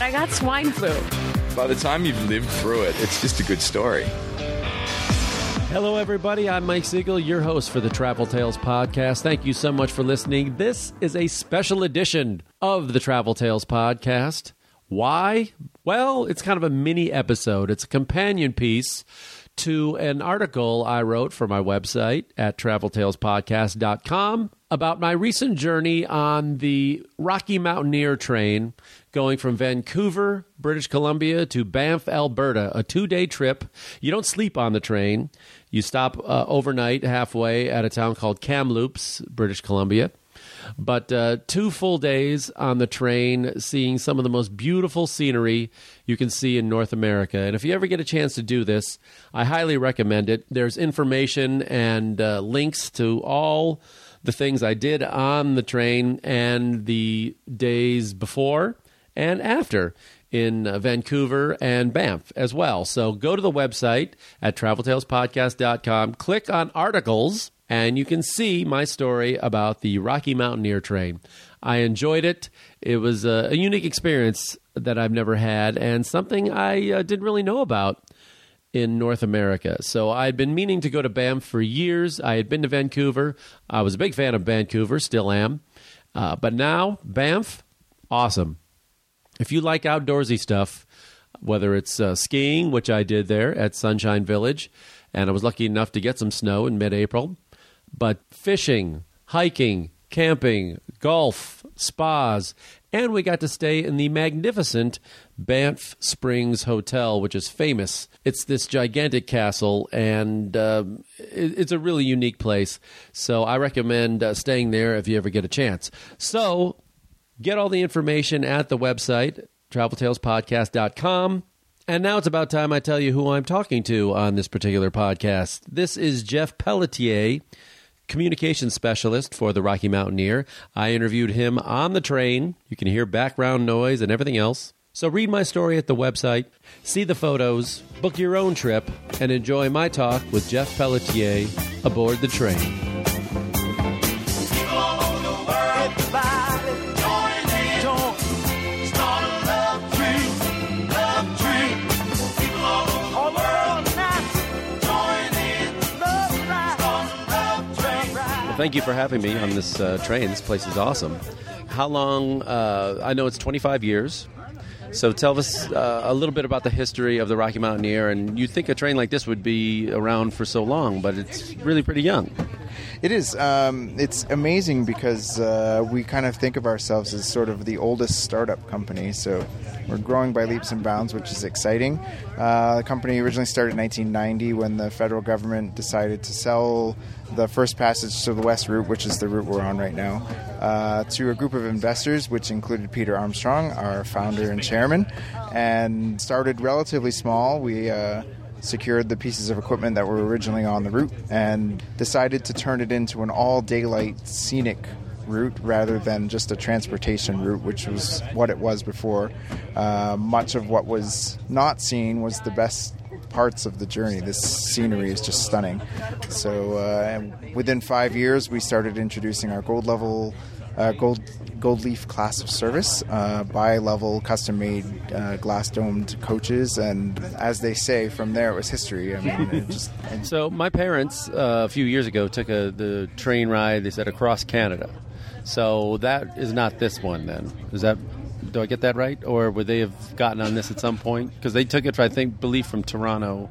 I got swine flu. By the time you've lived through it, it's just a good story. Hello, everybody. I'm Mike Siegel, your host for the Travel Tales Podcast. Thank you so much for listening. This is a special edition of the Travel Tales Podcast. Why? Well, it's kind of a mini episode, it's a companion piece to an article I wrote for my website at traveltalespodcast.com about my recent journey on the Rocky Mountaineer train going from Vancouver, British Columbia to Banff, Alberta, a two day trip. You don't sleep on the train, you stop uh, overnight halfway at a town called Kamloops, British Columbia. But uh, two full days on the train, seeing some of the most beautiful scenery you can see in North America. And if you ever get a chance to do this, I highly recommend it. There's information and uh, links to all the things I did on the train and the days before and after in uh, Vancouver and Banff as well. So go to the website at traveltalespodcast.com, click on articles, and you can see my story about the Rocky Mountaineer train. I enjoyed it. It was a, a unique experience that I've never had and something I uh, didn't really know about in North America. So I'd been meaning to go to Banff for years. I had been to Vancouver. I was a big fan of Vancouver, still am. Uh, but now, Banff, awesome. If you like outdoorsy stuff, whether it's uh, skiing, which I did there at Sunshine Village, and I was lucky enough to get some snow in mid April, but fishing, hiking, camping, golf, spas, and we got to stay in the magnificent Banff Springs Hotel, which is famous. It's this gigantic castle, and um, it- it's a really unique place. So I recommend uh, staying there if you ever get a chance. So get all the information at the website, traveltalespodcast.com. And now it's about time I tell you who I'm talking to on this particular podcast. This is Jeff Pelletier, communications specialist for the Rocky Mountaineer. I interviewed him on the train. You can hear background noise and everything else. So read my story at the website, see the photos, book your own trip, and enjoy my talk with Jeff Pelletier aboard the train. Thank you for having me on this uh, train. This place is awesome. How long? Uh, I know it's 25 years. So tell us uh, a little bit about the history of the Rocky Mountaineer. And you'd think a train like this would be around for so long, but it's really pretty young. It is. Um, it's amazing because uh, we kind of think of ourselves as sort of the oldest startup company. So we're growing by leaps and bounds, which is exciting. Uh, the company originally started in 1990 when the federal government decided to sell the first passage to the West Route, which is the route we're on right now, uh, to a group of investors, which included Peter Armstrong, our founder and chairman, and started relatively small. We uh, secured the pieces of equipment that were originally on the route and decided to turn it into an all daylight scenic route rather than just a transportation route, which was what it was before. Uh, much of what was not seen was the best parts of the journey. This scenery is just stunning. So, uh, within five years, we started introducing our gold level. Uh, gold gold leaf class of service, uh, bi-level, custom-made, uh, glass-domed coaches, and as they say, from there it was history. I mean, it just and So my parents uh, a few years ago took a the train ride. They said across Canada. So that is not this one. Then is that? Do I get that right, or would they have gotten on this at some point? Because they took it, I think, believe from Toronto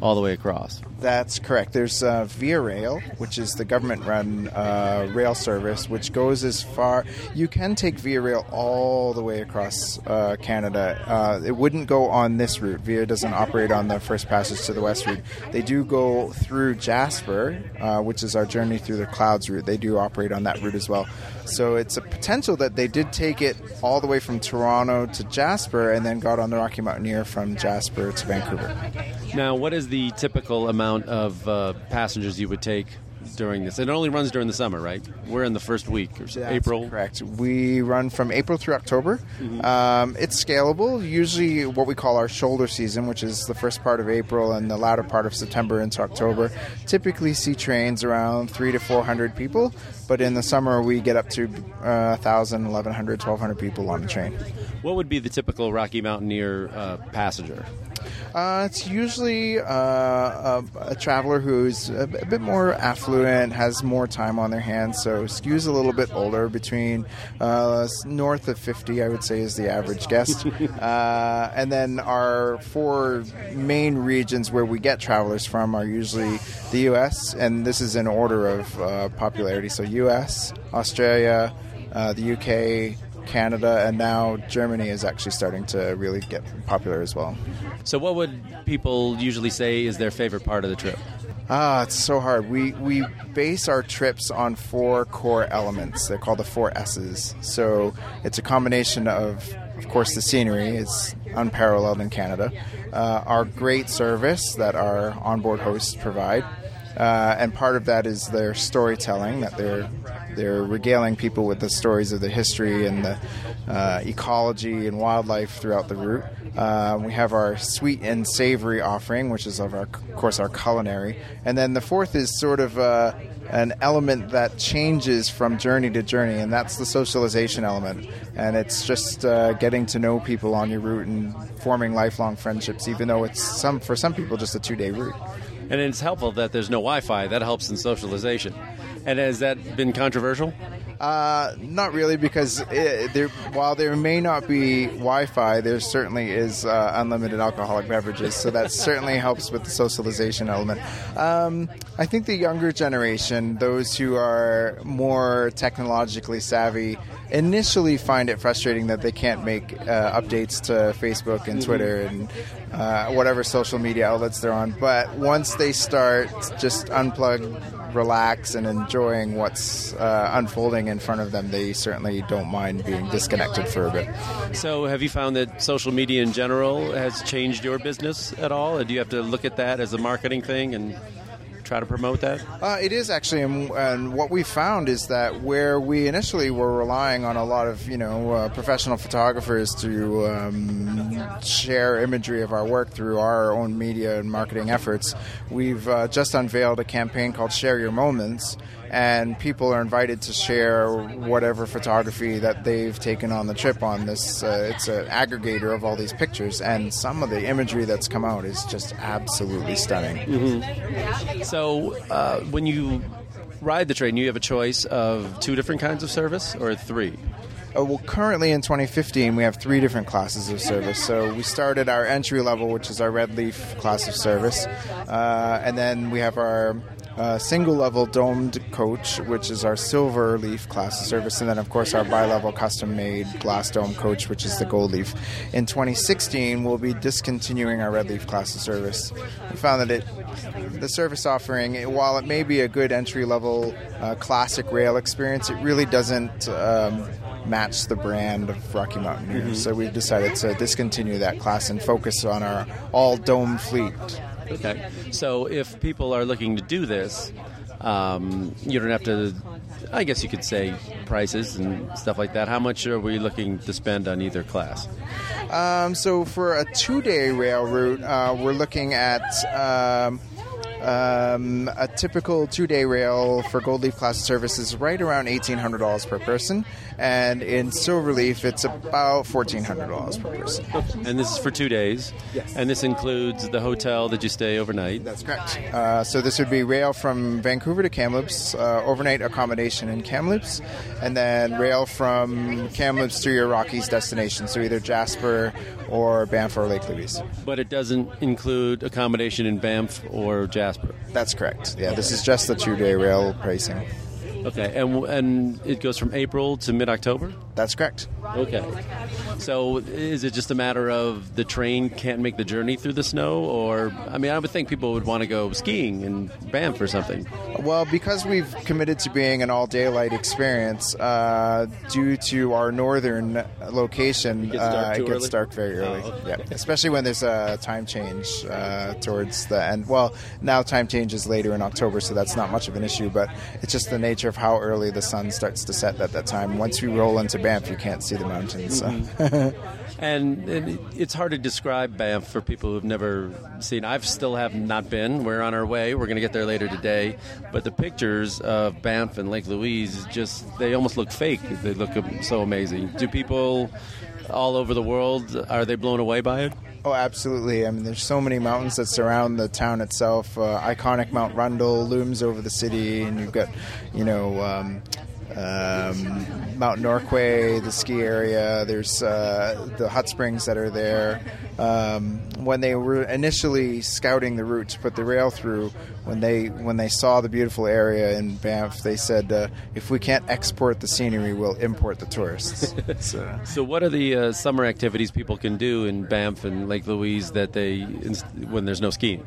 all the way across. That's correct. There's uh, Via Rail, which is the government-run uh, rail service, which goes as far. You can take Via Rail all the way across uh, Canada. Uh, it wouldn't go on this route. Via doesn't operate on the first passage to the west route. They do go through Jasper, uh, which is our journey through the clouds route. They do operate on that route as well. So it's a potential that they did take it all the way from Toronto to Jasper, and then got on the Rocky Mountaineer from Jasper to Vancouver. Now, what is the typical amount of uh, passengers you would take during this? It only runs during the summer, right? We're in the first week or so, That's April. Correct. We run from April through October. Um, it's scalable. Usually, what we call our shoulder season, which is the first part of April and the latter part of September into October, typically see trains around three to four hundred people. But in the summer, we get up to uh, 1,000, 1,100, 1,200 people on the train. What would be the typical Rocky Mountaineer uh, passenger? Uh, it's usually uh, a, a traveler who's a, b- a bit more affluent, has more time on their hands, so skews a little bit older, between uh, north of 50, I would say, is the average guest. uh, and then our four main regions where we get travelers from are usually the U.S., and this is in order of uh, popularity. So, U.S., Australia, uh, the U.K., Canada, and now Germany is actually starting to really get popular as well. So, what would people usually say is their favorite part of the trip? Ah, it's so hard. We we base our trips on four core elements. They're called the four S's. So it's a combination of, of course, the scenery. It's unparalleled in Canada. Uh, our great service that our onboard hosts provide, uh, and part of that is their storytelling. That they're they're regaling people with the stories of the history and the uh, ecology and wildlife throughout the route. Uh, we have our sweet and savory offering, which is of our, of course, our culinary, and then the fourth is sort of uh, an element that changes from journey to journey, and that's the socialization element. And it's just uh, getting to know people on your route and forming lifelong friendships, even though it's some for some people just a two-day route. And it's helpful that there's no Wi Fi. That helps in socialization. And has that been controversial? Uh, not really, because it, there, while there may not be Wi-Fi, there certainly is uh, unlimited alcoholic beverages, so that certainly helps with the socialization element. Um, I think the younger generation, those who are more technologically savvy, initially find it frustrating that they can't make uh, updates to Facebook and Twitter and uh, whatever social media outlets they're on. But once they start just unplug, relax, and enjoying what's uh, unfolding in front of them, they certainly don't mind being disconnected for a bit. So, have you found that social media in general has changed your business at all? Or do you have to look at that as a marketing thing and try to promote that? Uh, it is actually, and, and what we found is that where we initially were relying on a lot of you know uh, professional photographers to um, share imagery of our work through our own media and marketing efforts, we've uh, just unveiled a campaign called Share Your Moments. And people are invited to share whatever photography that they've taken on the trip on this. Uh, it's an aggregator of all these pictures, and some of the imagery that's come out is just absolutely stunning. So, uh, when you ride the train, you have a choice of two different kinds of service or three? Uh, well, currently in 2015, we have three different classes of service. So we started our entry level, which is our red leaf class of service, uh, and then we have our uh, single level domed coach, which is our silver leaf class of service, and then of course our bi level custom made glass dome coach, which is the gold leaf. In 2016, we'll be discontinuing our red leaf class of service. We found that it the service offering, while it may be a good entry level uh, classic rail experience, it really doesn't um, match the brand of Rocky Mountaineer. So we've decided to discontinue that class and focus on our all dome fleet. Okay. So, if people are looking to do this, um, you don't have to, I guess you could say, prices and stuff like that. How much are we looking to spend on either class? Um, so for a two day rail route, uh, we're looking at. Um, Um, a typical two-day rail for Gold Leaf class service is right around eighteen hundred dollars per person, and in silver leaf, it's about fourteen hundred dollars per person. And this is for two days. Yes. And this includes the hotel that you stay overnight. That's correct. Uh, so this would be rail from Vancouver to Kamloops, uh, overnight accommodation in Kamloops, and then rail from Kamloops to your Rockies destination, so either Jasper or Banff or Lake Louise. But it doesn't include accommodation in Banff or Jasper. That's correct. Yeah, this is just the two-day rail pricing. Okay, and and it goes from April to mid October. That's correct. Okay, so is it just a matter of the train can't make the journey through the snow, or I mean, I would think people would want to go skiing in Banff or something. Well, because we've committed to being an all daylight experience, uh, due to our northern location, gets dark uh, it gets dark very early. Oh, okay. Yeah, especially when there's a time change uh, towards the end. Well, now time change is later in October, so that's not much of an issue. But it's just the nature of how early the sun starts to set at that time. Once we roll into Banff, you can't see the mountains. So. Mm-hmm. And, and it's hard to describe Banff for people who've never seen. I've still have not been. We're on our way. We're going to get there later today. But the pictures of Banff and Lake Louise just they almost look fake. They look so amazing. Do people all over the world are they blown away by it? Oh, absolutely. I mean, there's so many mountains that surround the town itself. Uh, iconic Mount Rundle looms over the city, and you've got, you know, um, um, Mount Norquay, the ski area. There's uh, the hot springs that are there. Um, when they were initially scouting the route to put the rail through, when they when they saw the beautiful area in Banff, they said, uh, "If we can't export the scenery, we'll import the tourists." so, So, what are the uh, summer activities people can do in Banff and Lake Louise that they when there's no skiing?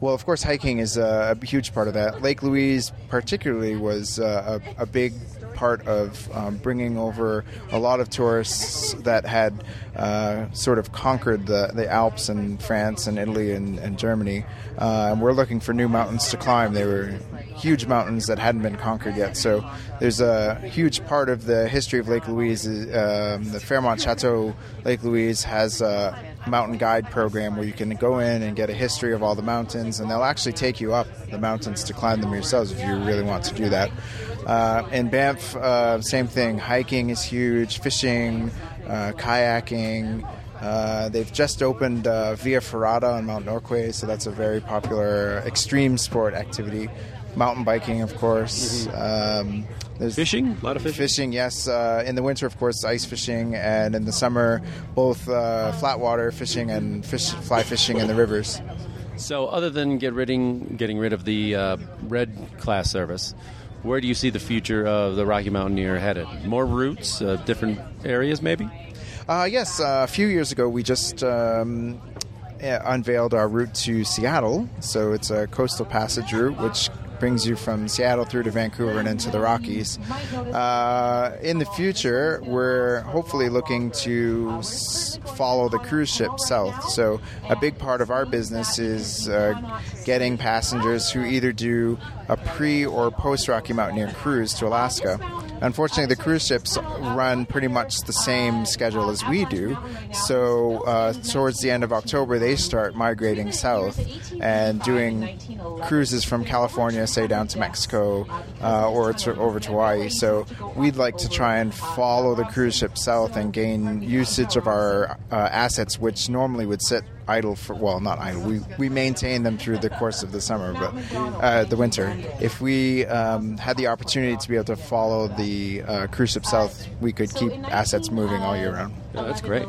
Well, of course, hiking is a, a huge part of that. Lake Louise, particularly, was uh, a, a big part of um, bringing over a lot of tourists that had uh, sort of conquered the, the Alps in France and Italy and, and Germany. Uh, and we're looking for new mountains to climb. They were huge mountains that hadn't been conquered yet. So there's a huge part of the history of Lake Louise. Um, the Fairmont Chateau Lake Louise has a mountain guide program where you can go in and get a history of all the mountains, and they'll actually take you up the mountains to climb them yourselves if you really want to do that. Uh, in Banff, uh, same thing. Hiking is huge. Fishing, uh, kayaking. Uh, they've just opened uh, Via Ferrata on Mount Norquay, so that's a very popular extreme sport activity. Mountain biking, of course. Um, there's Fishing, a lot of fishing. Fishing, yes. Uh, in the winter, of course, ice fishing, and in the summer, both uh, flat water fishing and fish, fly fishing in the rivers. So, other than get ridding, getting rid of the uh, red class service, where do you see the future of the Rocky Mountaineer headed? More routes, uh, different areas, maybe? Uh, yes, uh, a few years ago, we just um, unveiled our route to Seattle. So it's a coastal passage route, which brings you from Seattle through to Vancouver and into the Rockies. Uh, in the future, we're hopefully looking to s- follow the cruise ship south. So a big part of our business is uh, getting passengers who either do a pre or post Rocky Mountaineer cruise to Alaska. Unfortunately, the cruise ships run pretty much the same schedule as we do. So, uh, towards the end of October, they start migrating south and doing cruises from California, say down to Mexico uh, or to, over to Hawaii. So, we'd like to try and follow the cruise ship south and gain usage of our uh, assets, which normally would sit idle for well not idle we, we maintain them through the course of the summer but uh, the winter if we um, had the opportunity to be able to follow the uh, cruise ship south we could keep assets moving all year round Yeah, that's great.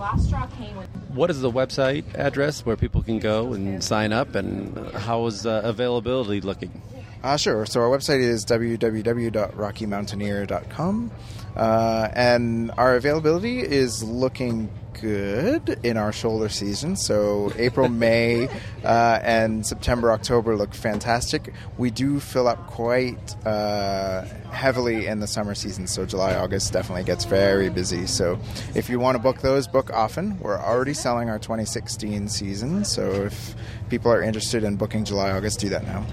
What is the website address where people can go and sign up, and how is uh, availability looking? Uh, sure. So our website is www.rockymountaineer.com, uh, and our availability is looking good in our shoulder season. So April, May, uh, and September, October look fantastic. We do fill up quite uh, heavily in the summer season. So July, August definitely gets very busy. So if you want to book those, book often. We're already selling our 2016 season. So if people are interested in booking July, August, do that now.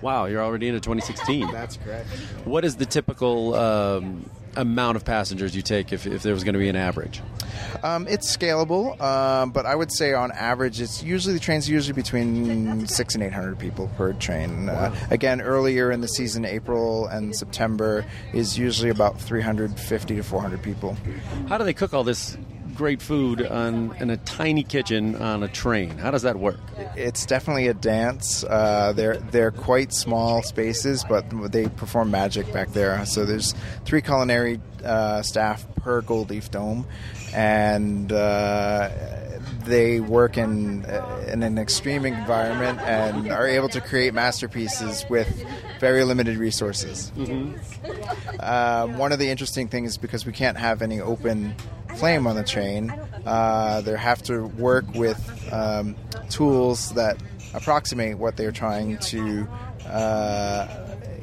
Wow, you're already into 2016. That's correct. What is the typical um, amount of passengers you take if, if there was going to be an average? Um, it's scalable, um, but I would say on average, it's usually the train's usually between six and eight hundred people per train. Uh, again, earlier in the season, April and September is usually about three hundred fifty to four hundred people. How do they cook all this great food on, in a tiny kitchen on a train? How does that work? It's definitely a dance. Uh, they're they're quite small spaces, but they perform magic back there. So there's three culinary uh, staff per Gold Leaf Dome, and uh, they work in uh, in an extreme environment and are able to create masterpieces with very limited resources. Um, one of the interesting things is because we can't have any open flame on the train, uh, they have to work with um, tools that approximate what they're trying to uh,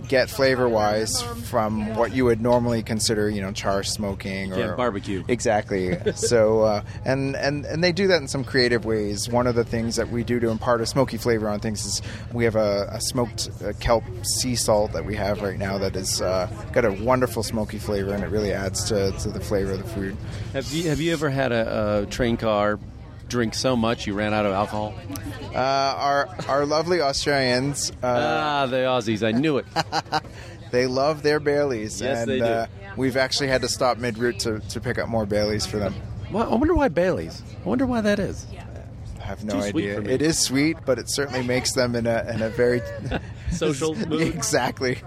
get flavor wise from what you would normally consider, you know, char smoking or Yeah, barbecue. Exactly. so, uh, and and and they do that in some creative ways. One of the things that we do to impart a smoky flavor on things is we have a, a smoked uh, kelp sea salt that we have right now that has uh, got a wonderful smoky flavor, and it really adds to, to the flavor of the food. Have you, have you ever had a, a train car drink so much you ran out of alcohol? Uh, our our lovely Australians, uh, ah, the Aussies. I knew it. they love their Baileys, Yes, and they do. Uh, we've actually had to stop mid route to, to pick up more Baileys for them. Well, I wonder why Bailey's. I wonder why that is. I have no Too sweet idea. for me. It is sweet, but it certainly makes them in a in a very Social mood. exactly.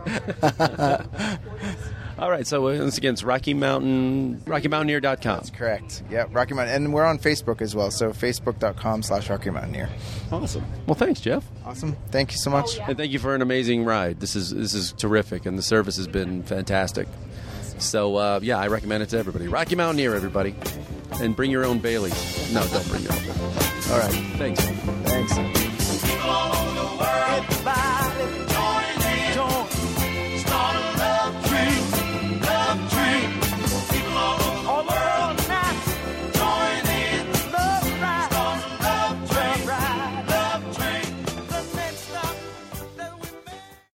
All right, so once again, it's Rocky Mountain, RockyMountaineer.com. That's correct. Yeah, Rocky Mountain, and we're on Facebook as well. So facebook.com slash Rocky Mountaineer. Awesome. Well, thanks, Jeff. Awesome. Thank you so much. And thank you for an amazing ride. This is this is terrific, and the service has been fantastic. So uh, yeah, I recommend it to everybody. Rocky Mountaineer, everybody, and bring your own Bailey's. No, don't bring your own. All right, Thanks. thanks.